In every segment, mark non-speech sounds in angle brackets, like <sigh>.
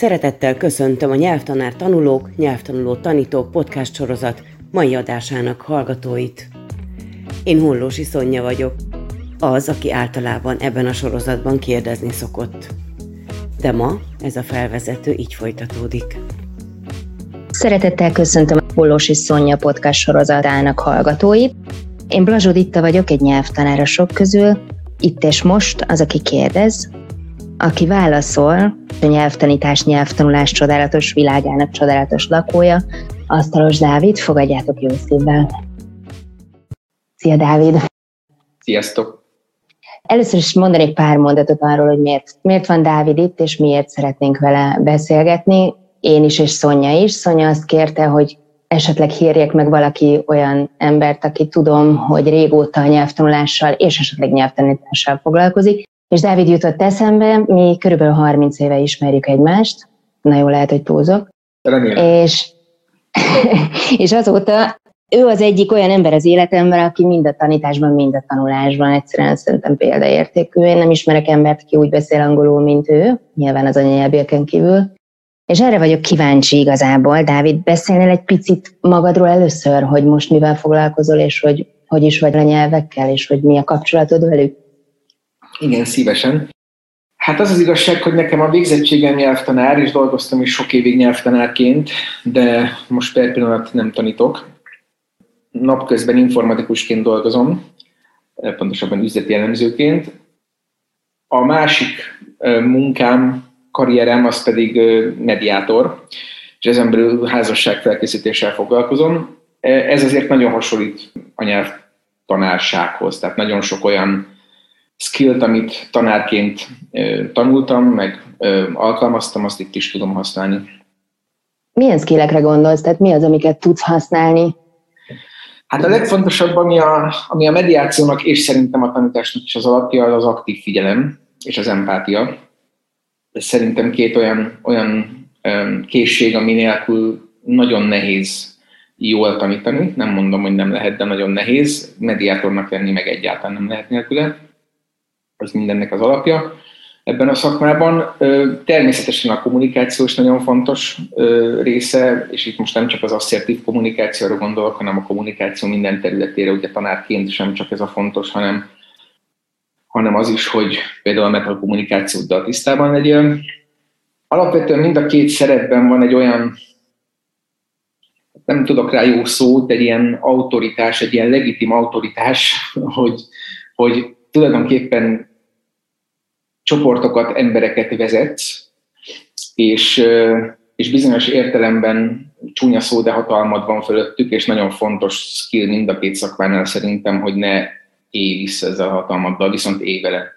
Szeretettel köszöntöm a Nyelvtanár Tanulók, Nyelvtanuló Tanítók podcast sorozat mai adásának hallgatóit. Én Hollósi Szonya vagyok, az, aki általában ebben a sorozatban kérdezni szokott. De ma ez a felvezető így folytatódik. Szeretettel köszöntöm a Hollósi Szonya podcast sorozatának hallgatóit. Én Blazsó Ditta vagyok, egy nyelvtanár sok közül. Itt és most az, aki kérdez, aki válaszol, a nyelvtanítás, nyelvtanulás csodálatos világának csodálatos lakója, Asztalos Dávid, fogadjátok jó szívvel. Szia Dávid! Sziasztok! Először is mondanék pár mondatot arról, hogy miért, miért van Dávid itt, és miért szeretnénk vele beszélgetni. Én is, és Szonya is. Szonya azt kérte, hogy esetleg hírjek meg valaki olyan embert, aki tudom, hogy régóta a nyelvtanulással és esetleg nyelvtanítással foglalkozik, és Dávid jutott eszembe, mi körülbelül 30 éve ismerjük egymást, na jó lehet, hogy túlzok. Remélem. És, <laughs> és azóta ő az egyik olyan ember az életemben, aki mind a tanításban, mind a tanulásban egyszerűen szerintem példaértékű. Én nem ismerek embert, aki úgy beszél angolul, mint ő, nyilván az anyanyelvűeken kívül. És erre vagyok kíváncsi igazából. Dávid, beszélnél egy picit magadról először, hogy most mivel foglalkozol, és hogy hogy is vagy a nyelvekkel, és hogy mi a kapcsolatod velük? Igen, szívesen. Hát az az igazság, hogy nekem a végzettségem nyelvtanár, és dolgoztam is sok évig nyelvtanárként, de most per pillanat nem tanítok. Napközben informatikusként dolgozom, pontosabban üzleti elemzőként. A másik munkám, karrierem az pedig mediátor, és ezen belül házasságfelkészítéssel foglalkozom. Ez azért nagyon hasonlít a nyelvtanársághoz, tehát nagyon sok olyan skillt, amit tanárként tanultam, meg alkalmaztam, azt itt is tudom használni. Milyen skillekre gondolsz? Tehát mi az, amiket tudsz használni? Hát a legfontosabb, ami a, ami a mediációnak és szerintem a tanításnak is az alapja, az aktív figyelem és az empátia. Ez szerintem két olyan, olyan készség, ami nélkül nagyon nehéz jól tanítani. Nem mondom, hogy nem lehet, de nagyon nehéz. Mediátornak lenni meg egyáltalán nem lehet nélküle az mindennek az alapja ebben a szakmában. Természetesen a kommunikáció is nagyon fontos része, és itt most nem csak az asszertív kommunikációra gondolok, hanem a kommunikáció minden területére, ugye tanárként sem csak ez a fontos, hanem, hanem az is, hogy például a metakommunikációddal tisztában legyél. Alapvetően mind a két szerepben van egy olyan, nem tudok rá jó szót, egy ilyen autoritás, egy ilyen legitim autoritás, <laughs> hogy, hogy tulajdonképpen csoportokat, embereket vezetsz, és, és bizonyos értelemben csúnya szó, de hatalmad van fölöttük, és nagyon fontos skill mind a két szakmánál szerintem, hogy ne élj vissza ezzel a hatalmaddal, viszont élj vele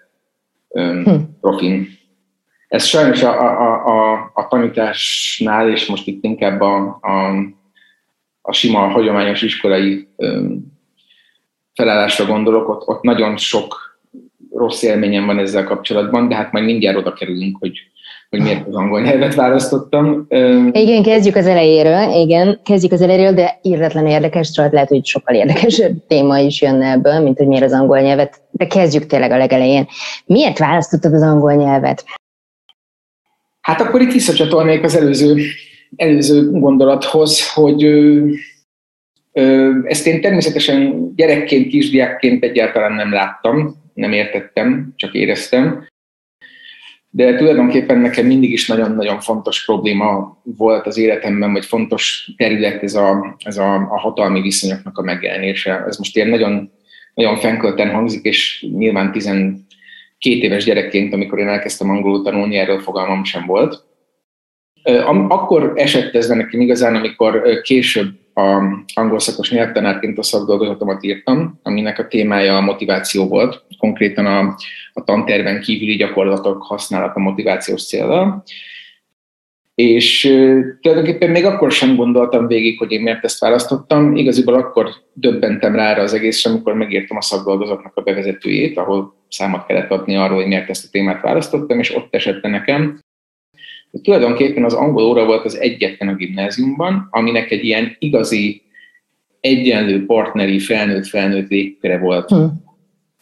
hm. profin. Ez sajnos a, a, a, a tanításnál, és most itt inkább a, a, a sima, hagyományos iskolai felállásra gondolok, ott, ott nagyon sok rossz élményem van ezzel kapcsolatban, de hát majd mindjárt oda kerülünk, hogy, hogy miért az angol nyelvet választottam. Igen, kezdjük az elejéről, igen, kezdjük az elejéről, de írdatlan érdekes, csak lehet, hogy sokkal érdekesebb <laughs> téma is jönne ebből, mint hogy miért az angol nyelvet, de kezdjük tényleg a legelején. Miért választottad az angol nyelvet? Hát akkor itt visszacsatolnék az előző, előző gondolathoz, hogy ezt én természetesen gyerekként, kisdiákként egyáltalán nem láttam, nem értettem, csak éreztem. De tulajdonképpen nekem mindig is nagyon-nagyon fontos probléma volt az életemben, vagy fontos terület ez a, ez a, a hatalmi viszonyoknak a megjelenése. Ez most ilyen nagyon, nagyon fenkölten hangzik, és nyilván 12 éves gyerekként, amikor én elkezdtem angolul tanulni, erről fogalmam sem volt. Akkor esett ez nekem igazán, amikor később a angol szakos nyelvtanárként a szakdolgozatomat írtam, aminek a témája a motiváció volt, konkrétan a, a tanterven kívüli gyakorlatok használata motivációs célra. És tulajdonképpen még akkor sem gondoltam végig, hogy én miért ezt választottam. Igaziból akkor döbbentem rá az egészre, amikor megírtam a szakdolgozatnak a bevezetőjét, ahol számot kellett adni arról, hogy miért ezt a témát választottam, és ott esett nekem, tulajdonképpen az angol óra volt az egyetlen a gimnáziumban, aminek egy ilyen igazi, egyenlő partneri, felnőtt-felnőtt légköre volt. Hmm.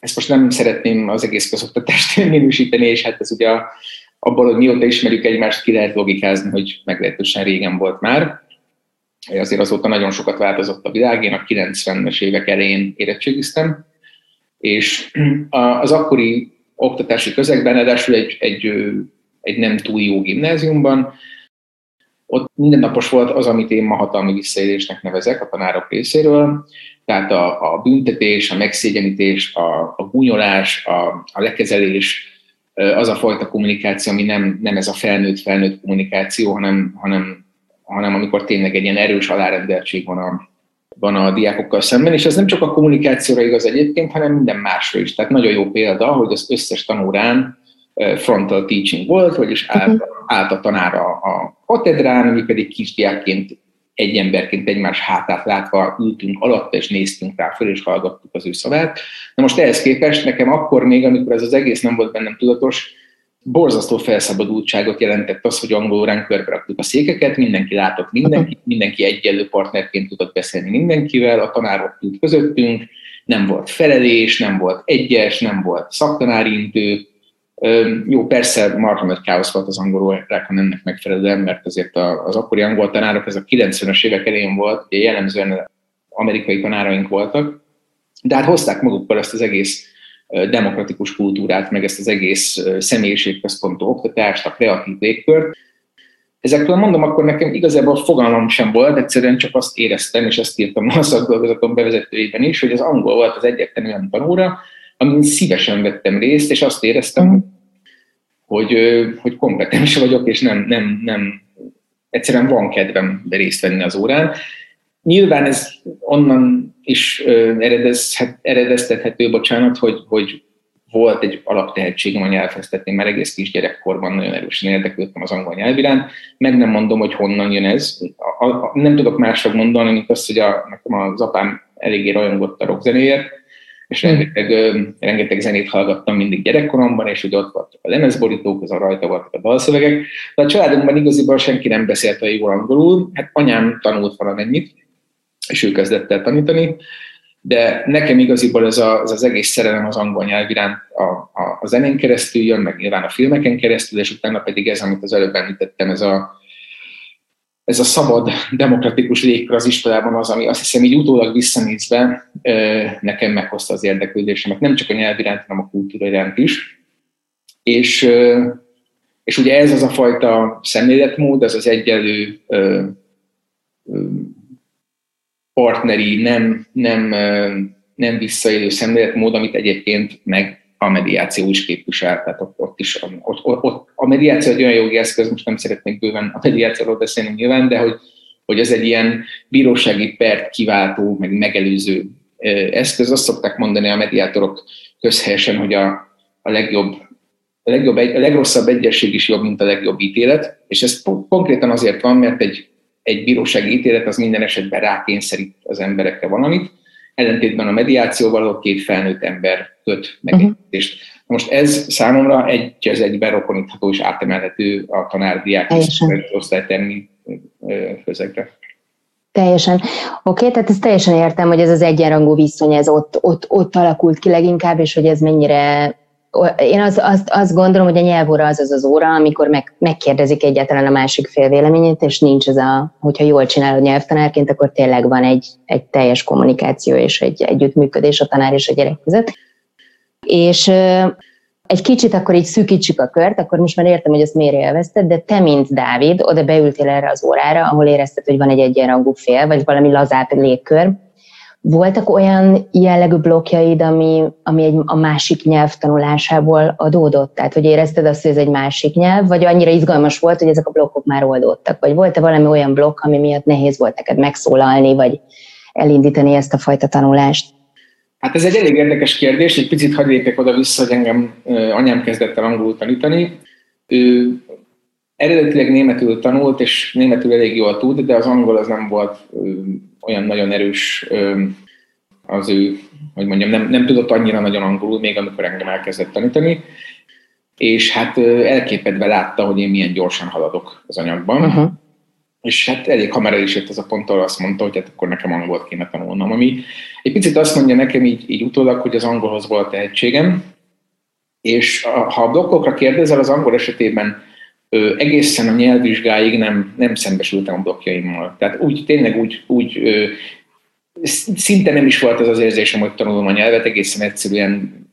Ezt most nem szeretném az egész közoktatást <laughs> minősíteni, és hát ez ugye a, abból, hogy mióta ismerjük egymást, ki lehet logikázni, hogy meglehetősen régen volt már. Azért azóta nagyon sokat változott a világ, én a 90-es évek elején érettségiztem, és az akkori oktatási közegben, ráadásul egy, egy, egy nem túl jó gimnáziumban, ott mindennapos volt az, amit én ma hatalmi visszaélésnek nevezek a tanárok részéről, tehát a, a büntetés, a megszégyenítés, a, a gúnyolás, a, a lekezelés, az a fajta kommunikáció, ami nem, nem ez a felnőtt-felnőtt kommunikáció, hanem, hanem, hanem amikor tényleg egy ilyen erős alárendeltség van a, van a diákokkal szemben, és ez nem csak a kommunikációra igaz egyébként, hanem minden másra is. Tehát nagyon jó példa, hogy az összes tanórán frontal teaching volt, vagyis állt, uh-huh. állt a tanára a katedrán, mi pedig kisdiákként egy emberként egymás hátát látva ültünk alatta, és néztünk rá föl, és hallgattuk az ő szavát. Na most ehhez képest nekem akkor még, amikor ez az egész nem volt bennem tudatos, borzasztó felszabadultságot jelentett az, hogy angolul ránk körbe a székeket, mindenki látott mindenki, mindenki egyenlő partnerként tudott beszélni mindenkivel, a tanárok ült közöttünk, nem volt felelés, nem volt egyes, nem volt szaktanári intő, jó, persze marha nagy káosz volt az angol órákon ennek megfelelően, mert azért az akkori angol tanárok, ez a 90-es évek elején volt, ugye jellemzően amerikai tanáraink voltak, de hát hozták magukkal ezt az egész demokratikus kultúrát, meg ezt az egész személyiségközpontú oktatást, a kreatív légkört. Ezekről mondom, akkor nekem igazából fogalmam sem volt, egyszerűen csak azt éreztem, és ezt írtam a szakdolgozatom bevezetőjében is, hogy az angol volt az egyetlen olyan tanóra, amin szívesen vettem részt, és azt éreztem, hogy, hogy kompetens vagyok, és nem, nem, nem, egyszerűen van kedvem részt venni az órán. Nyilván ez onnan is eredezhet, eredeztethető, bocsánat, hogy, hogy volt egy alaptehetségem a nyelvheztetni, mert egész kisgyerekkorban nagyon erősen érdeklődtem az angol nyelv iránt. Meg nem mondom, hogy honnan jön ez. A, a, nem tudok másra mondani, mint azt, hogy a, nekem az apám eléggé rajongott a rockzenéért, és rengeteg, rengeteg zenét hallgattam mindig gyerekkoromban, és ugye ott voltak a lemezborítók, a rajta voltak a dalszövegek. De a családunkban igaziból senki nem beszélt a jól angolul, hát anyám tanult valamennyit, és ő kezdett el tanítani, de nekem igaziból ez, a, ez az egész szerelem az angol nyelv iránt a, a, a zenén keresztül jön, meg nyilván a filmeken keresztül, és utána pedig ez, amit az előbb említettem, ez a, ez a szabad, demokratikus légkör az iskolában az, ami azt hiszem így utólag visszanézve nekem meghozta az érdeklődésemet, nem csak a nyelv iránt, hanem a kultúra iránt is. És, és ugye ez az a fajta szemléletmód, ez az egyenlő partneri, nem, nem, nem visszaélő szemléletmód, amit egyébként meg a mediáció is képvisel, tehát ott, ott is ott, ott, ott, a mediáció egy olyan jogi eszköz, most nem szeretnék bőven a mediációról beszélni nyilván, de hogy, hogy ez egy ilyen bírósági pert kiváltó, meg megelőző eszköz. Azt szokták mondani a mediátorok közhelyesen, hogy a, a legjobb a, legjobb, a legrosszabb egyesség is jobb, mint a legjobb ítélet, és ez konkrétan azért van, mert egy, egy bírósági ítélet az minden esetben rákényszerít az emberekre valamit, ellentétben a mediációval, ahol két felnőtt ember köt megegyezést. Uh-huh. Most ez számomra egy az egyben rokonítható és átemelhető a tanárdiák osztálytermi közegre. Teljesen. Oké, okay, tehát ezt teljesen értem, hogy ez az egyenrangú viszony, ez ott, ott, ott alakult ki leginkább, és hogy ez mennyire én az, azt, azt gondolom, hogy a nyelvóra az az az óra, amikor meg, megkérdezik egyáltalán a másik fél véleményét, és nincs ez a, hogyha jól csinálod nyelvtanárként, akkor tényleg van egy, egy teljes kommunikáció és egy együttműködés a tanár és a gyerek között. És egy kicsit akkor így szűkítsük a kört, akkor most már értem, hogy ezt miért élvezted, de te, mint Dávid, oda beültél erre az órára, ahol érezted, hogy van egy egyenrangú fél, vagy valami lazább légkör, voltak olyan jellegű blokkjaid, ami, ami egy, a másik nyelv tanulásából adódott? Tehát, hogy érezted azt, hogy ez egy másik nyelv, vagy annyira izgalmas volt, hogy ezek a blokkok már oldódtak? Vagy volt-e valami olyan blokk, ami miatt nehéz volt neked megszólalni, vagy elindítani ezt a fajta tanulást? Hát ez egy elég érdekes kérdés, egy picit hadd lépek oda-vissza, hogy engem anyám kezdett el angolul tanítani. Ő eredetileg németül tanult, és németül elég jól tud, de az angol az nem volt olyan nagyon erős az ő, hogy mondjam, nem, nem tudott annyira nagyon angolul, még amikor engem elkezdett tanítani, és hát elképedve látta, hogy én milyen gyorsan haladok az anyagban, uh-huh. és hát elég hamar el is jött az a pont, ahol azt mondta, hogy hát akkor nekem angolt kéne tanulnom, ami egy picit azt mondja nekem így, így utólag, hogy az angolhoz volt tehetségem, És ha a blokkokra kérdezel, az angol esetében ö, egészen a nyelvvizsgáig nem, nem szembesültem a blokkjaimmal. Tehát úgy, tényleg úgy, úgy ö, szinte nem is volt az az érzésem, hogy tanulom a nyelvet, egészen egyszerűen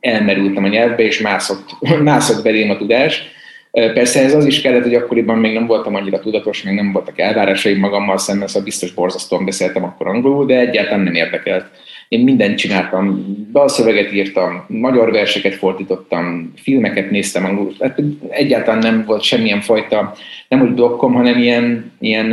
elmerültem a nyelvbe, és mászott, <laughs> mászott belém a tudás. Persze ez az is kellett, hogy akkoriban még nem voltam annyira tudatos, még nem voltak elvárásaim magammal szemben, szóval biztos borzasztóan beszéltem akkor angolul, de egyáltalán nem érdekelt. Én mindent csináltam, dalszöveget írtam, magyar verseket fordítottam, filmeket néztem angolul. Hát egyáltalán nem volt semmilyen fajta, nem úgy blokkom, hanem ilyen, ilyen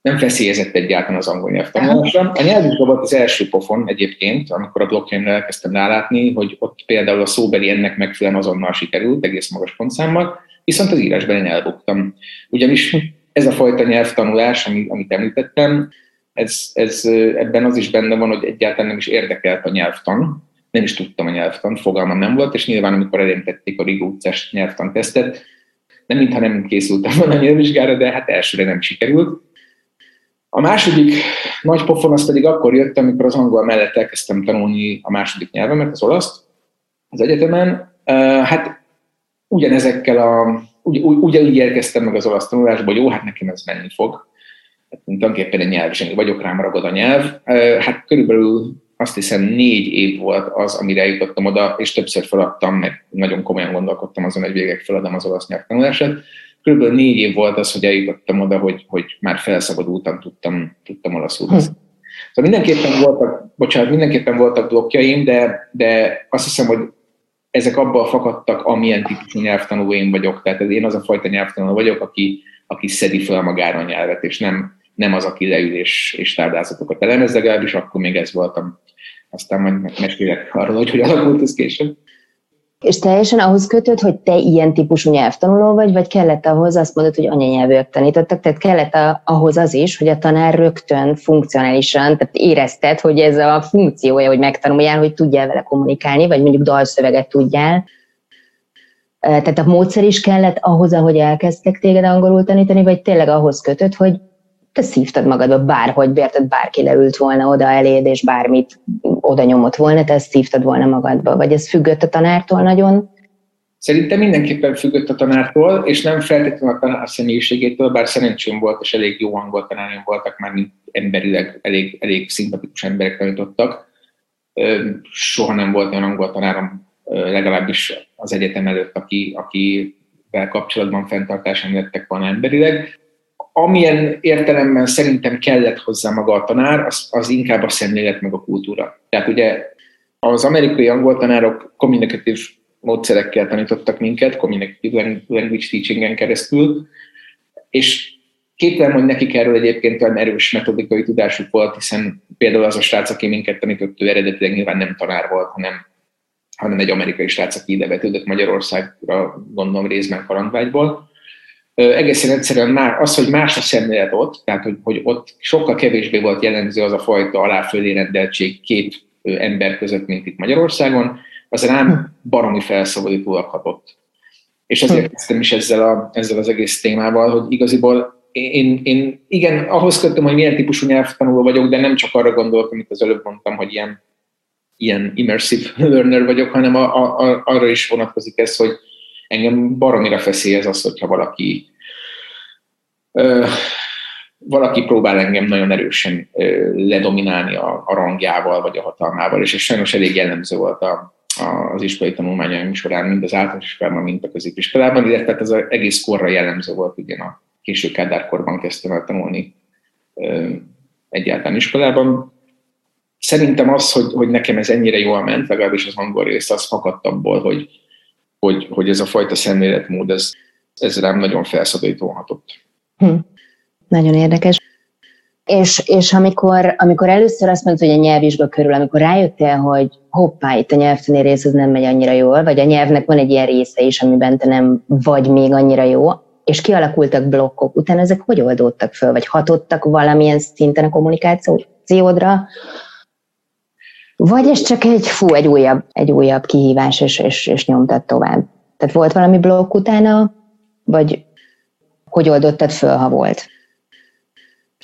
nem feszélyezett egyáltalán az angol nyelvtanulásra. A nyelvvizsga volt az első pofon egyébként, amikor a blokkjaimra elkezdtem rálátni, hogy ott például a szóbeli ennek megfelelően azonnal sikerült, egész magas pontszámmal, viszont az írásban én elbuktam. Ugyanis ez a fajta nyelvtanulás, amit, amit említettem, ez, ez, ebben az is benne van, hogy egyáltalán nem is érdekelt a nyelvtan, nem is tudtam a nyelvtan, fogalmam nem volt, és nyilván amikor elém tették a Riga utcás nyelvtan tesztet, nem mintha nem készültem volna a nyelvvizsgára, de hát elsőre nem sikerült. A második nagy pofon az pedig akkor jött, amikor az angol mellett elkezdtem tanulni a második nyelvemet, az olaszt, az egyetemen. Hát ugyanezekkel a, ugy, ugyanígy érkeztem meg az olasz tanulásba, hogy jó, hát nekem ez menni fog. Hát, tulajdonképpen egy nyelvzseni vagyok, rám ragad a nyelv. Hát körülbelül azt hiszem négy év volt az, amire jutottam oda, és többször feladtam, meg nagyon komolyan gondolkodtam azon, hogy végig feladom az olasz nyelvtanulását kb. négy év volt az, hogy eljutottam oda, hogy, hogy már felszabadultam, tudtam, tudtam olaszul. Szóval mindenképpen voltak, bocsánat, mindenképpen voltak blokkjaim, de, de azt hiszem, hogy ezek abban fakadtak, amilyen típusú nyelvtanuló én vagyok. Tehát én az a fajta nyelvtanuló vagyok, aki, aki szedi fel magára a nyelvet, és nem, nem az, aki leül és, és táblázatokat elemez, legalábbis akkor még ez voltam. Aztán majd mesélek arról, hogy hogy alakult ez később. És teljesen ahhoz kötött, hogy te ilyen típusú nyelvtanuló vagy, vagy kellett ahhoz azt mondod, hogy anyanyelvűek tanítottak, tehát kellett a, ahhoz az is, hogy a tanár rögtön funkcionálisan, tehát érezted, hogy ez a funkciója, hogy megtanuljál, hogy tudjál vele kommunikálni, vagy mondjuk dalszöveget tudjál. Tehát a módszer is kellett ahhoz, ahogy elkezdtek téged angolul tanítani, vagy tényleg ahhoz kötött, hogy te szívtad magadba bárhogy, bérted bárki leült volna oda eléd, és bármit oda nyomott volna, te ezt szívtad volna magadba, vagy ez függött a tanártól nagyon? Szerintem mindenképpen függött a tanártól, és nem feltétlenül a tanár személyiségétől, bár szerencsém volt, és elég jó angol tanáraim voltak, már mint emberileg elég, elég szimpatikus emberek tanítottak. Soha nem volt olyan angol tanárom, legalábbis az egyetem előtt, aki, akivel kapcsolatban fenntartásom lettek volna emberileg amilyen értelemben szerintem kellett hozzá maga a tanár, az, az inkább a szemlélet meg a kultúra. Tehát ugye az amerikai angol tanárok kommunikatív módszerekkel tanítottak minket, communicative language teachingen keresztül, és képtelen, hogy nekik erről egyébként olyan erős metodikai tudásuk volt, hiszen például az a srác, aki minket tanított, ő eredetileg nyilván nem tanár volt, hanem, hanem egy amerikai srác, aki ide vetődött Magyarországra, gondolom részben kalandvágyból egészen egyszerűen már az, hogy más a szemlélet ott, tehát hogy, hogy ott sokkal kevésbé volt jellemző az a fajta aláfölé rendeltség két ember között, mint itt Magyarországon, az rám baromi felszabadítóak hatott. És azért hm. kezdtem is ezzel, a, ezzel az egész témával, hogy igaziból én, én igen, ahhoz kötöm, hogy milyen típusú nyelvtanuló vagyok, de nem csak arra gondolok, amit az előbb mondtam, hogy ilyen, ilyen immersive learner vagyok, hanem a, a, arra is vonatkozik ez, hogy, engem baromira feszélyez az, hogyha valaki ö, valaki próbál engem nagyon erősen ö, ledominálni a, a rangjával vagy a hatalmával, és ez sajnos elég jellemző volt a, a, az iskolai tanulmányaim során, mind az általános iskolában, mind a középiskolában, illetve ez az egész korra jellemző volt, ugye a késő kádárkorban kezdtem el tanulni ö, egyáltalán iskolában. Szerintem az, hogy, hogy nekem ez ennyire jól ment, legalábbis az angol rész, az fakadt abból, hogy, hogy, hogy ez a fajta szemléletmód, ez, ez rám nagyon felszabadító hatott. Hm. Nagyon érdekes. És, és amikor, amikor először azt mondtad, hogy a nyelvvizsga körül, amikor rájöttél, hogy hoppá, itt a nyelvtani rész az nem megy annyira jól, vagy a nyelvnek van egy ilyen része is, amiben te nem vagy még annyira jó, és kialakultak blokkok, utána ezek hogy oldódtak föl, vagy hatottak valamilyen szinten a kommunikációdra, vagy ez csak egy, fú, egy újabb, egy újabb kihívás, és, és, és nyomtad tovább. Tehát volt valami blokk utána, vagy hogy oldottad föl, ha volt?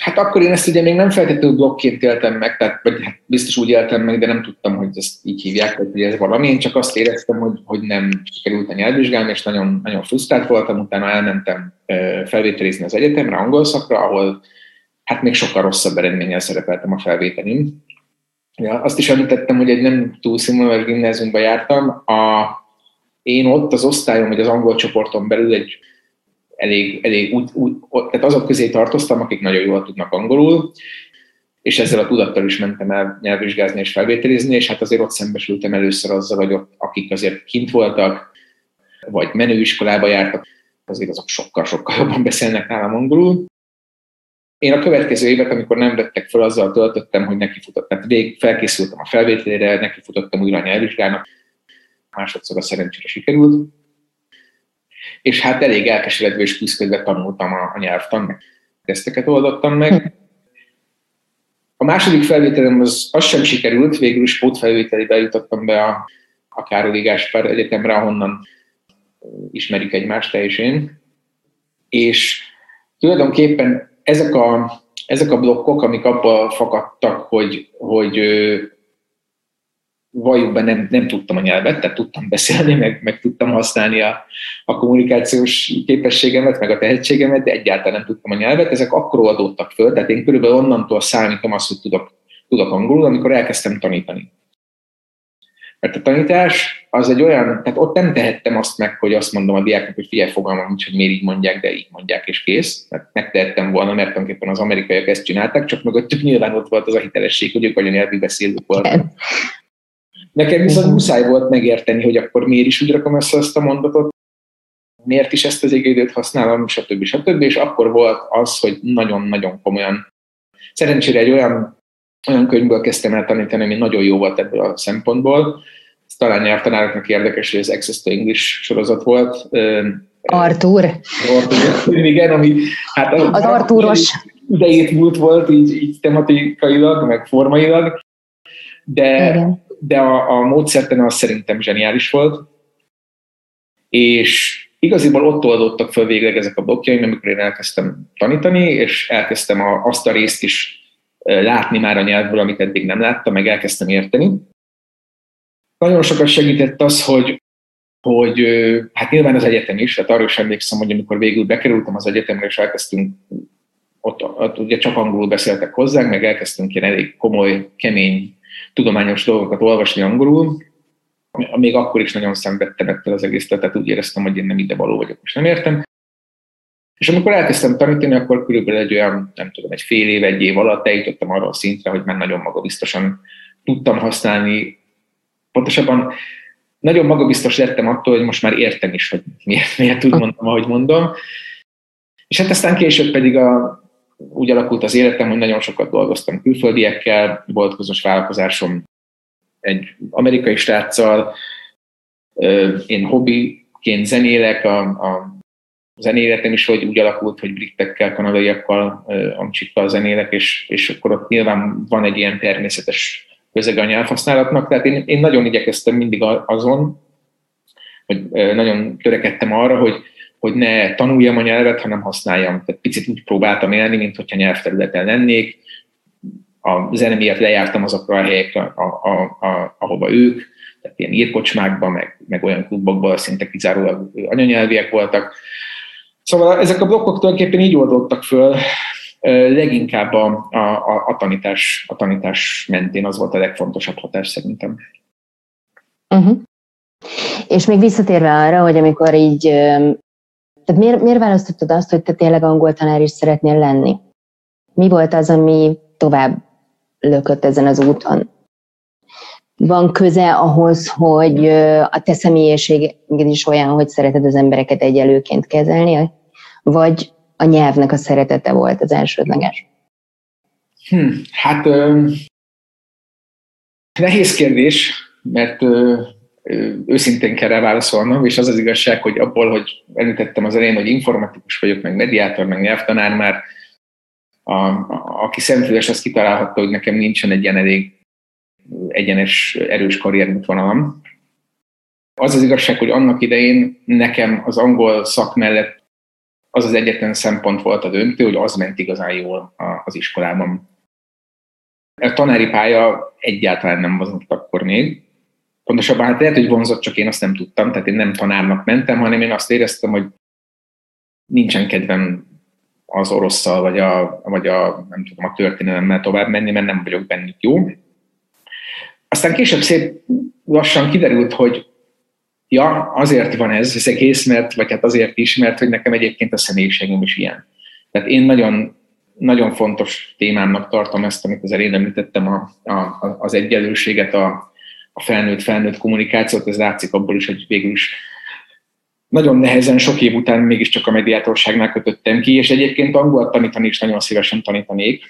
Hát akkor én ezt ugye még nem feltétlenül blokként éltem meg, tehát vagy hát biztos úgy éltem meg, de nem tudtam, hogy ezt így hívják, hogy ez valami. Én csak azt éreztem, hogy, hogy nem sikerült a nyelvvizsgám, és nagyon, nagyon frusztrált voltam. Utána elmentem felvételizni az egyetemre, angol szakra, ahol hát még sokkal rosszabb eredménnyel szerepeltem a felvételim. Ja, azt is említettem, hogy egy nem túl színvonalas gimnáziumba jártam. A, én ott az osztályom, vagy az angol csoporton belül egy elég, elég úgy, úgy, tehát azok közé tartoztam, akik nagyon jól tudnak angolul, és ezzel a tudattal is mentem el nyelvvizsgázni és felvételizni, és hát azért ott szembesültem először azzal, hogy ott, akik azért kint voltak, vagy menőiskolába jártak, azért azok sokkal-sokkal jobban beszélnek nálam angolul. Én a következő évet, amikor nem vettek fel, azzal töltöttem, hogy nekifutottam, tehát végig felkészültem a felvételére, nekifutottam újra a nyelvvizsgának, másodszor a szerencsére sikerült, és hát elég elkeseredve és küzdködve tanultam a, a nyelvtan, meg teszteket oldottam meg. Hm. A második felvételem az, az sem sikerült, végül is pótfelvételibe jutottam be a, a Károli Gáspár Egyetemre, ahonnan ismerik egymást te és én. És tulajdonképpen ezek a, ezek a blokkok, amik abban fakadtak, hogy, hogy valójában nem, nem tudtam a nyelvet, tehát tudtam beszélni, meg, meg tudtam használni a, a kommunikációs képességemet, meg a tehetségemet, de egyáltalán nem tudtam a nyelvet. Ezek akkor adódtak föl, tehát én körülbelül onnantól számítom azt, hogy tudok, tudok angolul, amikor elkezdtem tanítani. Mert a tanítás az egy olyan, tehát ott nem tehettem azt meg, hogy azt mondom a diáknak, hogy figyelj, fogalmam nincs, hogy miért így mondják, de így mondják, és kész. Tehát megtehettem volna, mert tulajdonképpen az amerikaiak ezt csinálták, csak mögöttük nyilván ott volt az a hitelesség, hogy ők anyanyelvi beszélők voltak. Nekem viszont muszáj volt megérteni, hogy akkor miért is úgy rakom össze ezt a mondatot, miért is ezt az égődőt használom, stb. stb. És akkor volt az, hogy nagyon-nagyon komolyan. Szerencsére egy olyan, olyan könyvből kezdtem el tanítani, ami nagyon jó volt ebből a szempontból. Ez talán nyelvtanároknak érdekes, hogy az Access to English sorozat volt. Artur. Artur, igen, ami hát az, Artúros idejét múlt volt így, így tematikailag, meg formailag, de igen de a, a módszertan az szerintem zseniális volt, és igaziból ott oldottak föl végleg ezek a blokkjaim, amikor én elkezdtem tanítani, és elkezdtem a, azt a részt is látni már a nyelvből, amit eddig nem láttam, meg elkezdtem érteni. Nagyon sokat segített az, hogy, hogy hát nyilván az egyetem is, tehát arra is emlékszem, hogy amikor végül bekerültem az egyetemre, és elkezdtünk, ott, ott ugye csak angolul beszéltek hozzánk, meg elkezdtünk ilyen elég komoly, kemény tudományos dolgokat olvasni angolul, még akkor is nagyon szenvedtem ettől az egész, tehát úgy éreztem, hogy én nem ide való vagyok, és nem értem. És amikor elkezdtem tanítani, akkor körülbelül egy olyan, nem tudom, egy fél év, egy év alatt eljutottam arra a szintre, hogy már nagyon magabiztosan tudtam használni. Pontosabban nagyon magabiztos lettem attól, hogy most már értem is, hogy miért, miért úgy mondom, ahogy mondom. És hát aztán később pedig a, úgy alakult az életem, hogy nagyon sokat dolgoztam külföldiekkel, volt közös vállalkozásom egy amerikai sráccal, én hobbiként zenélek, a, a zenéletem is hogy úgy alakult, hogy britekkel, kanadaiakkal, amcsikkal zenélek, és, és akkor ott nyilván van egy ilyen természetes közeg a nyelvhasználatnak, tehát én, én nagyon igyekeztem mindig azon, hogy nagyon törekedtem arra, hogy hogy ne tanuljam a nyelvet, hanem használjam. Tehát picit úgy próbáltam élni, mint hogyha nyelvterületen lennék. A zene miatt lejártam azokra a helyekre, a, a, a, ahova ők, tehát ilyen írkocsmákban, meg, meg olyan klubokban szinte kizárólag anyanyelviek voltak. Szóval ezek a blokkok tulajdonképpen így oldottak föl, leginkább a, a, a, tanítás, a tanítás mentén az volt a legfontosabb hatás szerintem. Uh-huh. És még visszatérve arra, hogy amikor így tehát miért, miért választottad azt, hogy te tényleg angol tanár is szeretnél lenni? Mi volt az, ami tovább lökött ezen az úton? Van köze ahhoz, hogy a te személyiséged is olyan, hogy szereted az embereket egyelőként kezelni, vagy a nyelvnek a szeretete volt az elsődleges? Hm, hát ö, nehéz kérdés, mert ö, őszintén kell rá válaszolnom, és az az igazság, hogy abból, hogy említettem az elején, hogy informatikus vagyok, meg mediátor, meg nyelvtanár, már a, a, aki szemfüles, az kitalálhatta, hogy nekem nincsen egy ilyen elég egyenes, erős karrierútvonalam. Az az igazság, hogy annak idején nekem az angol szak mellett az az egyetlen szempont volt a döntő, hogy az ment igazán jól az iskolában. A tanári pálya egyáltalán nem vonzott akkor még. Pontosabban hát lehet, hogy vonzott, csak én azt nem tudtam, tehát én nem tanárnak mentem, hanem én azt éreztem, hogy nincsen kedvem az orosszal, vagy a, vagy a, nem tudom, a történelemmel tovább menni, mert nem vagyok bennük jó. Aztán később szép lassan kiderült, hogy ja, azért van ez az egész, mert, vagy hát azért is, mert hogy nekem egyébként a személyiségem is ilyen. Tehát én nagyon, nagyon fontos témámnak tartom ezt, amit az elén említettem, a, a, az egyenlőséget, a, a felnőtt-felnőtt kommunikációt, ez látszik abból is, hogy végül is nagyon nehezen, sok év után mégiscsak a mediátorságnál kötöttem ki, és egyébként angolt tanítani is nagyon szívesen tanítanék.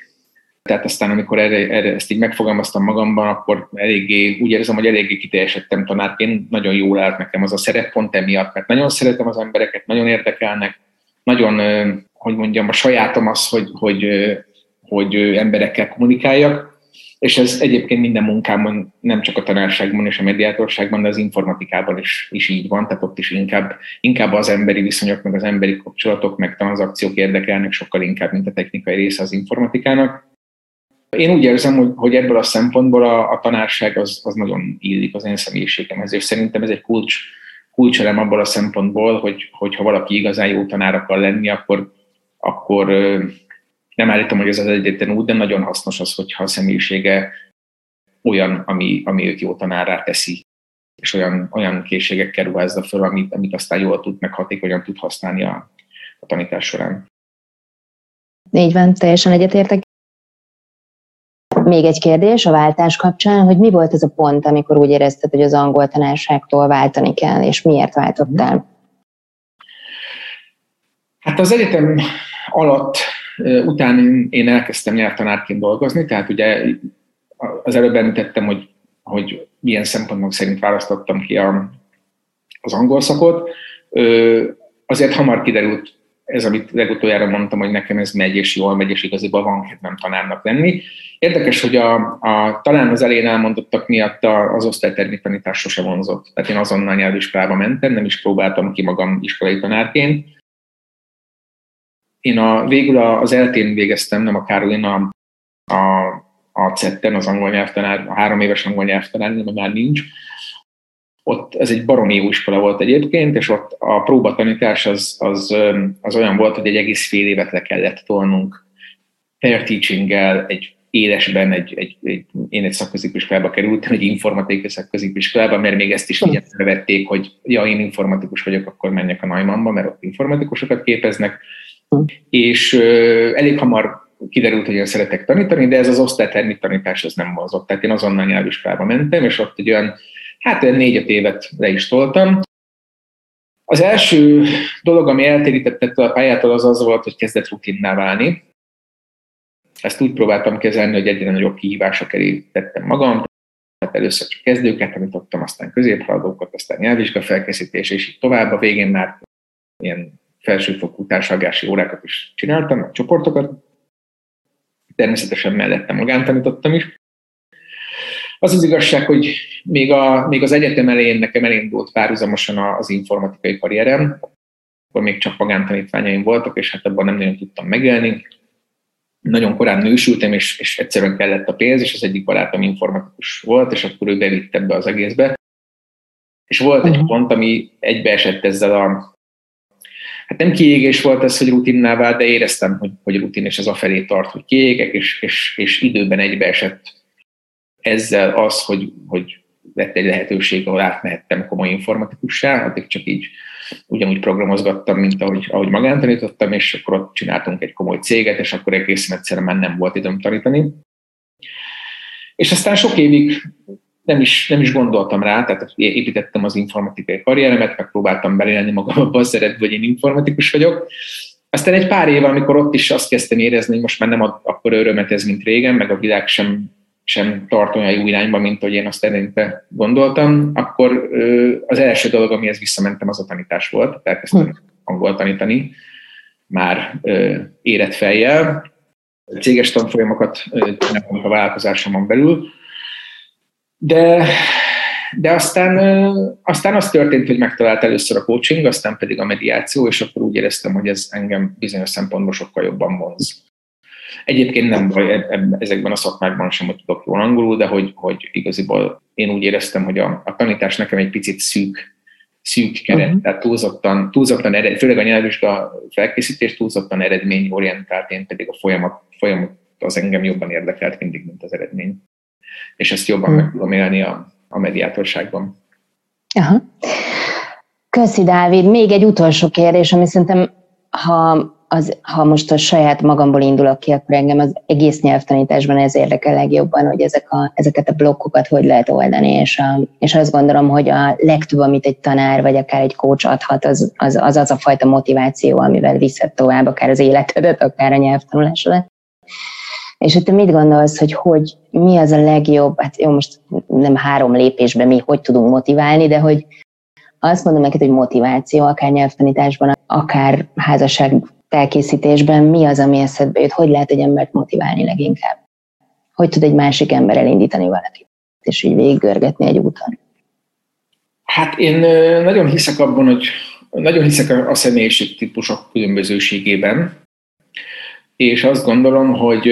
Tehát aztán, amikor erre, erre ezt így megfogalmaztam magamban, akkor eléggé, úgy érzem, hogy eléggé kiteljesedtem tanárként, nagyon jól állt nekem az a szerep pont emiatt, mert nagyon szeretem az embereket, nagyon érdekelnek, nagyon, hogy mondjam, a sajátom az, hogy, hogy, hogy emberekkel kommunikáljak, és ez egyébként minden munkámban, nem csak a tanárságban és a mediátorságban, de az informatikában is, is így van, tehát ott is inkább, inkább az emberi viszonyok, meg az emberi kapcsolatok, meg tranzakciók érdekelnek sokkal inkább, mint a technikai része az informatikának. Én úgy érzem, hogy, hogy ebből a szempontból a, a tanárság az, az nagyon illik az én személyiségemhez, és szerintem ez egy kulcs, kulcselem abból a szempontból, hogy, hogy ha valaki igazán jó tanár akar lenni, akkor, akkor nem állítom, hogy ez az egyetlen út, de nagyon hasznos az, hogyha a személyisége olyan, ami, ami őt jó tanárá teszi, és olyan, olyan készségekkel ruházza föl, amit, amit aztán jól tud, meg hatékonyan tud használni a, a tanítás során. Így van, teljesen egyetértek. Még egy kérdés a váltás kapcsán, hogy mi volt ez a pont, amikor úgy érezted, hogy az angol tanárságtól váltani kell, és miért váltottál? Hát az egyetem alatt Utána én elkezdtem nyelvtanárként dolgozni, tehát ugye az előbb említettem, hogy, hogy milyen szempontok szerint választottam ki a, az angol szakot. Azért hamar kiderült ez, amit legutoljára mondtam, hogy nekem ez megy, és jól megy, és igaziból van kedvem tanárnak lenni. Érdekes, hogy a, a, talán az elején elmondottak miatt az osztálytermi tanítás sose vonzott. Tehát én azonnal nyelviskolába mentem, nem is próbáltam ki magam iskolai tanárként én a, végül az eltén végeztem, nem a Károlin, a, a, a CET-en, az angol nyelvtanár, a három éves angol nyelvtanár, nem már nincs. Ott ez egy baromi jó iskola volt egyébként, és ott a próbatanítás az, az, az olyan volt, hogy egy egész fél évet le kellett tolnunk pair teaching egy élesben, egy, egy, egy, én egy szakközépiskolába kerültem, egy informatikai szakközépiskolába, mert még ezt is figyelembe vették, hogy ja, én informatikus vagyok, akkor menjek a Naimamba, mert ott informatikusokat képeznek és elég hamar kiderült, hogy én szeretek tanítani, de ez az osztálytermi tanítás ez nem mozott. Tehát én azonnal nyelviskolába mentem, és ott egy olyan, hát négy-öt évet le is toltam. Az első dolog, ami eltérített a pályától, az az volt, hogy kezdett rutinná válni. Ezt úgy próbáltam kezelni, hogy egyre nagyobb kihívások elé tettem magam. Tehát először csak kezdőket tanítottam, aztán középhaladókat, aztán nyelvvizsga felkészítés, és így tovább. A végén már ilyen felsőfokú társadalmi órákat is csináltam, csoportokat. Természetesen mellette magántanítottam is. Az az igazság, hogy még, a, még az egyetem elején nekem elindult párhuzamosan az informatikai karrierem, akkor még csak magántanítványaim voltak, és hát abban nem nagyon tudtam megélni. Nagyon korán nősültem, és, és egyszerűen kellett a pénz, és az egyik barátom informatikus volt, és akkor ő bevitt ebbe az egészbe. És volt egy uh-huh. pont, ami egybeesett ezzel a hát nem kiégés volt ez, hogy rutinná vált, de éreztem, hogy, hogy rutin, és ez a felé tart, hogy kiégek, és, és, és időben egybeesett ezzel az, hogy, hogy lett egy lehetőség, ahol átmehettem komoly informatikussá, addig csak így ugyanúgy programozgattam, mint ahogy, ahogy magántanítottam, és akkor ott csináltunk egy komoly céget, és akkor egészen egyszerűen már nem volt időm tanítani. És aztán sok évig nem is, nem is gondoltam rá, tehát építettem az informatikai karrieremet, megpróbáltam belélni magam abban a szerepbe, hogy én informatikus vagyok. Aztán egy pár év, amikor ott is azt kezdtem érezni, hogy most már nem ad akkor örömet ez, mint régen, meg a világ sem, sem tart olyan jó irányba, mint hogy én azt eleinte gondoltam, akkor az első dolog, amihez visszamentem, az a tanítás volt. Elkezdtem angol tanítani, már érett fejjel. Céges tanfolyamokat csináltam a vállalkozásomon belül, de, de aztán, aztán az történt, hogy megtalált először a coaching, aztán pedig a mediáció, és akkor úgy éreztem, hogy ez engem bizonyos szempontból sokkal jobban vonz. Egyébként nem baj ezekben a szakmákban sem, hogy tudok jól angolul, de hogy, hogy igaziból én úgy éreztem, hogy a, a tanítás nekem egy picit szűk, szűk keret, uh-huh. tehát túlzottan, túlzottan ered, főleg a nyelvvizsga felkészítés túlzottan eredményorientált, én pedig a folyamat, folyamat az engem jobban érdekelt mindig, mint az eredmény. És ezt jobban uh-huh. meg tudom élni a, a mediátorságban. Aha. Köszi, Dávid. Még egy utolsó kérdés, ami szerintem, ha az, ha most a saját magamból indulok ki, akkor engem az egész nyelvtanításban ez érdekel legjobban, hogy ezek a, ezeket a blokkokat hogy lehet oldani, és, a, és azt gondolom, hogy a legtöbb, amit egy tanár vagy akár egy coach adhat, az az, az, az a fajta motiváció, amivel viszed tovább akár az életedet, akár a nyelvtanulásodat. És hogy te mit gondolsz, hogy, hogy mi az a legjobb, hát jó, most nem három lépésben mi hogy tudunk motiválni, de hogy azt mondom neked, hogy motiváció, akár nyelvtanításban, akár házasság felkészítésben mi az, ami eszedbe jut, hogy lehet egy embert motiválni leginkább? Hogy tud egy másik ember elindítani valakit, és így végiggörgetni egy úton? Hát én nagyon hiszek abban, hogy nagyon hiszek a személyiség típusok különbözőségében, és azt gondolom, hogy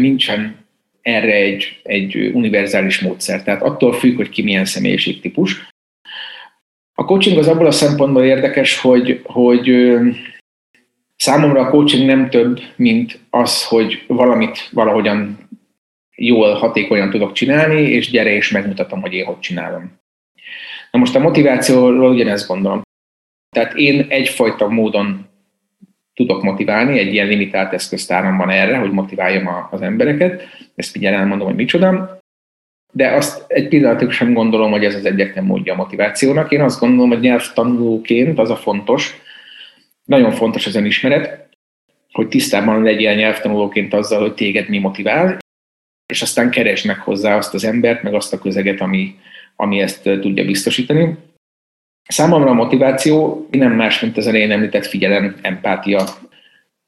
nincsen erre egy, egy univerzális módszer. Tehát attól függ, hogy ki milyen személyiségtípus. A coaching az abból a szempontból érdekes, hogy, hogy Számomra a coaching nem több, mint az, hogy valamit valahogyan jól, hatékonyan tudok csinálni, és gyere és megmutatom, hogy én hogy csinálom. Na most a motivációról ugyanezt gondolom. Tehát én egyfajta módon tudok motiválni, egy ilyen limitált eszköztáram van erre, hogy motiváljam az embereket, ezt mindjárt elmondom, hogy micsoda, de azt egy pillanatig sem gondolom, hogy ez az egyetlen módja a motivációnak. Én azt gondolom, hogy nyelvtanulóként az a fontos, nagyon fontos az önismeret, hogy tisztában legyél nyelvtanulóként azzal, hogy téged mi motivál, és aztán keresd meg hozzá azt az embert, meg azt a közeget, ami, ami ezt tudja biztosítani. Számomra a motiváció nem más, mint az elején említett figyelem, empátia,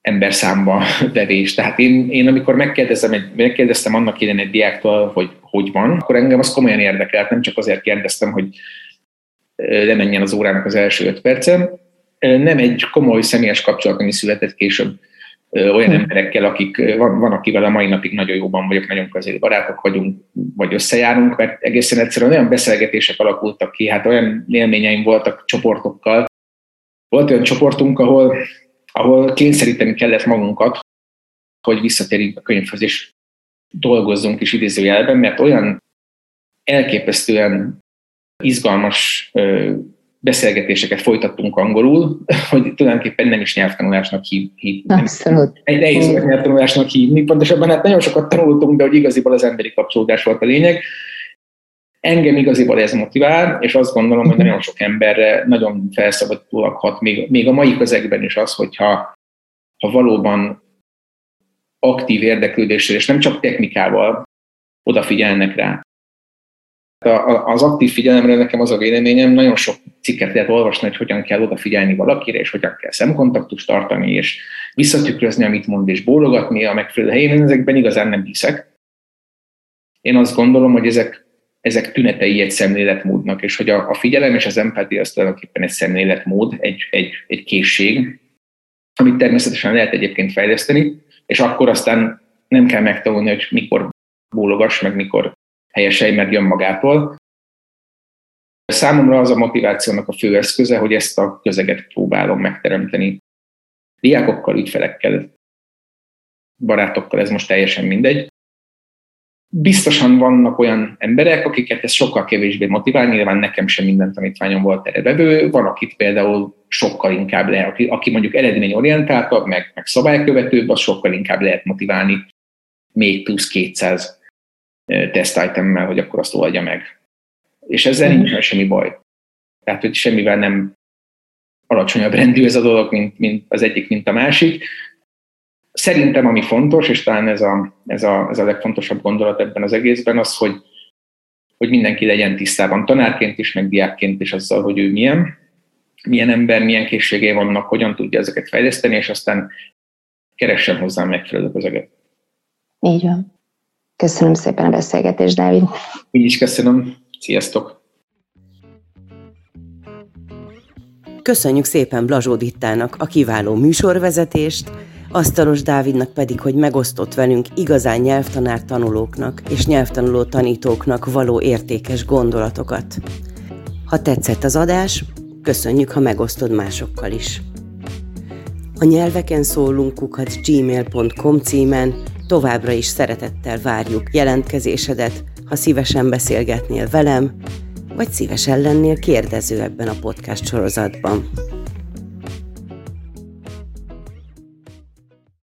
ember számba <laughs> vevés. Tehát én, én amikor megkérdezem, megkérdeztem annak idején egy diáktól, hogy hogy van, akkor engem az komolyan érdekelt, nem csak azért kérdeztem, hogy lemenjen az órának az első öt percen, nem egy komoly személyes kapcsolat, ami született később olyan hm. emberekkel, akik van, van, akivel a mai napig nagyon jóban vagyok, nagyon közeli barátok vagyunk, vagy összejárunk, mert egészen egyszerűen olyan beszélgetések alakultak ki, hát olyan élményeim voltak csoportokkal. Volt olyan csoportunk, ahol, ahol kényszeríteni kellett magunkat, hogy visszatérjünk a könyvhöz, és dolgozzunk is idézőjelben, mert olyan elképesztően izgalmas beszélgetéseket folytattunk angolul, <laughs> hogy tulajdonképpen nem is nyelvtanulásnak hív, hív Abszolút. Egy nehéz volt nyelvtanulásnak hívni, pontosabban hát nagyon sokat tanultunk, de hogy igaziból az emberi kapcsolódás volt a lényeg. Engem igaziból ez motivál, és azt gondolom, hogy nagyon sok emberre nagyon felszabadulak hat, még, még a mai közegben is az, hogyha ha valóban aktív érdeklődéssel, és nem csak technikával odafigyelnek rá, az aktív figyelemre nekem az a véleményem, nagyon sok cikket lehet olvasni, hogy hogyan kell odafigyelni valakire, és hogyan kell szemkontaktust tartani, és visszatükrözni, amit mond, és bólogatni a megfelelő helyén. Én ezekben igazán nem hiszek. Én azt gondolom, hogy ezek, ezek tünetei egy szemléletmódnak, és hogy a, a figyelem és az empátia az tulajdonképpen egy szemléletmód, egy, egy, egy készség, amit természetesen lehet egyébként fejleszteni, és akkor aztán nem kell megtanulni, hogy mikor bólogass, meg mikor helyesei meg jön magától. Számomra az a motivációnak a fő eszköze, hogy ezt a közeget próbálom megteremteni. Diákokkal, ügyfelekkel, barátokkal, ez most teljesen mindegy. Biztosan vannak olyan emberek, akiket ez sokkal kevésbé motivál, nyilván nekem sem minden tanítványom volt erre vevő, van, akit például sokkal inkább lehet, aki, aki mondjuk eredményorientáltabb, meg, meg szabálykövetőbb, az sokkal inkább lehet motiválni még plusz 200 test itemmel, hogy akkor azt oldja meg. És ezzel mm. nincsen semmi baj. Tehát, hogy semmivel nem alacsonyabb rendű ez a dolog, mint, mint az egyik, mint a másik. Szerintem, ami fontos, és talán ez a, ez a, ez a legfontosabb gondolat ebben az egészben, az, hogy, hogy mindenki legyen tisztában tanárként is, meg diákként is azzal, hogy ő milyen, milyen ember, milyen készségei vannak, hogyan tudja ezeket fejleszteni, és aztán keressen hozzá megfelelő közeget. Így van. Köszönöm szépen a beszélgetést, Dávid. Én is köszönöm. Sziasztok! Köszönjük szépen Blazsó Dittának a kiváló műsorvezetést, Asztalos Dávidnak pedig, hogy megosztott velünk igazán nyelvtanár tanulóknak és nyelvtanuló tanítóknak való értékes gondolatokat. Ha tetszett az adás, köszönjük, ha megosztod másokkal is. A nyelveken szólunk kukat gmail.com címen továbbra is szeretettel várjuk jelentkezésedet, ha szívesen beszélgetnél velem, vagy szívesen lennél kérdező ebben a podcast sorozatban.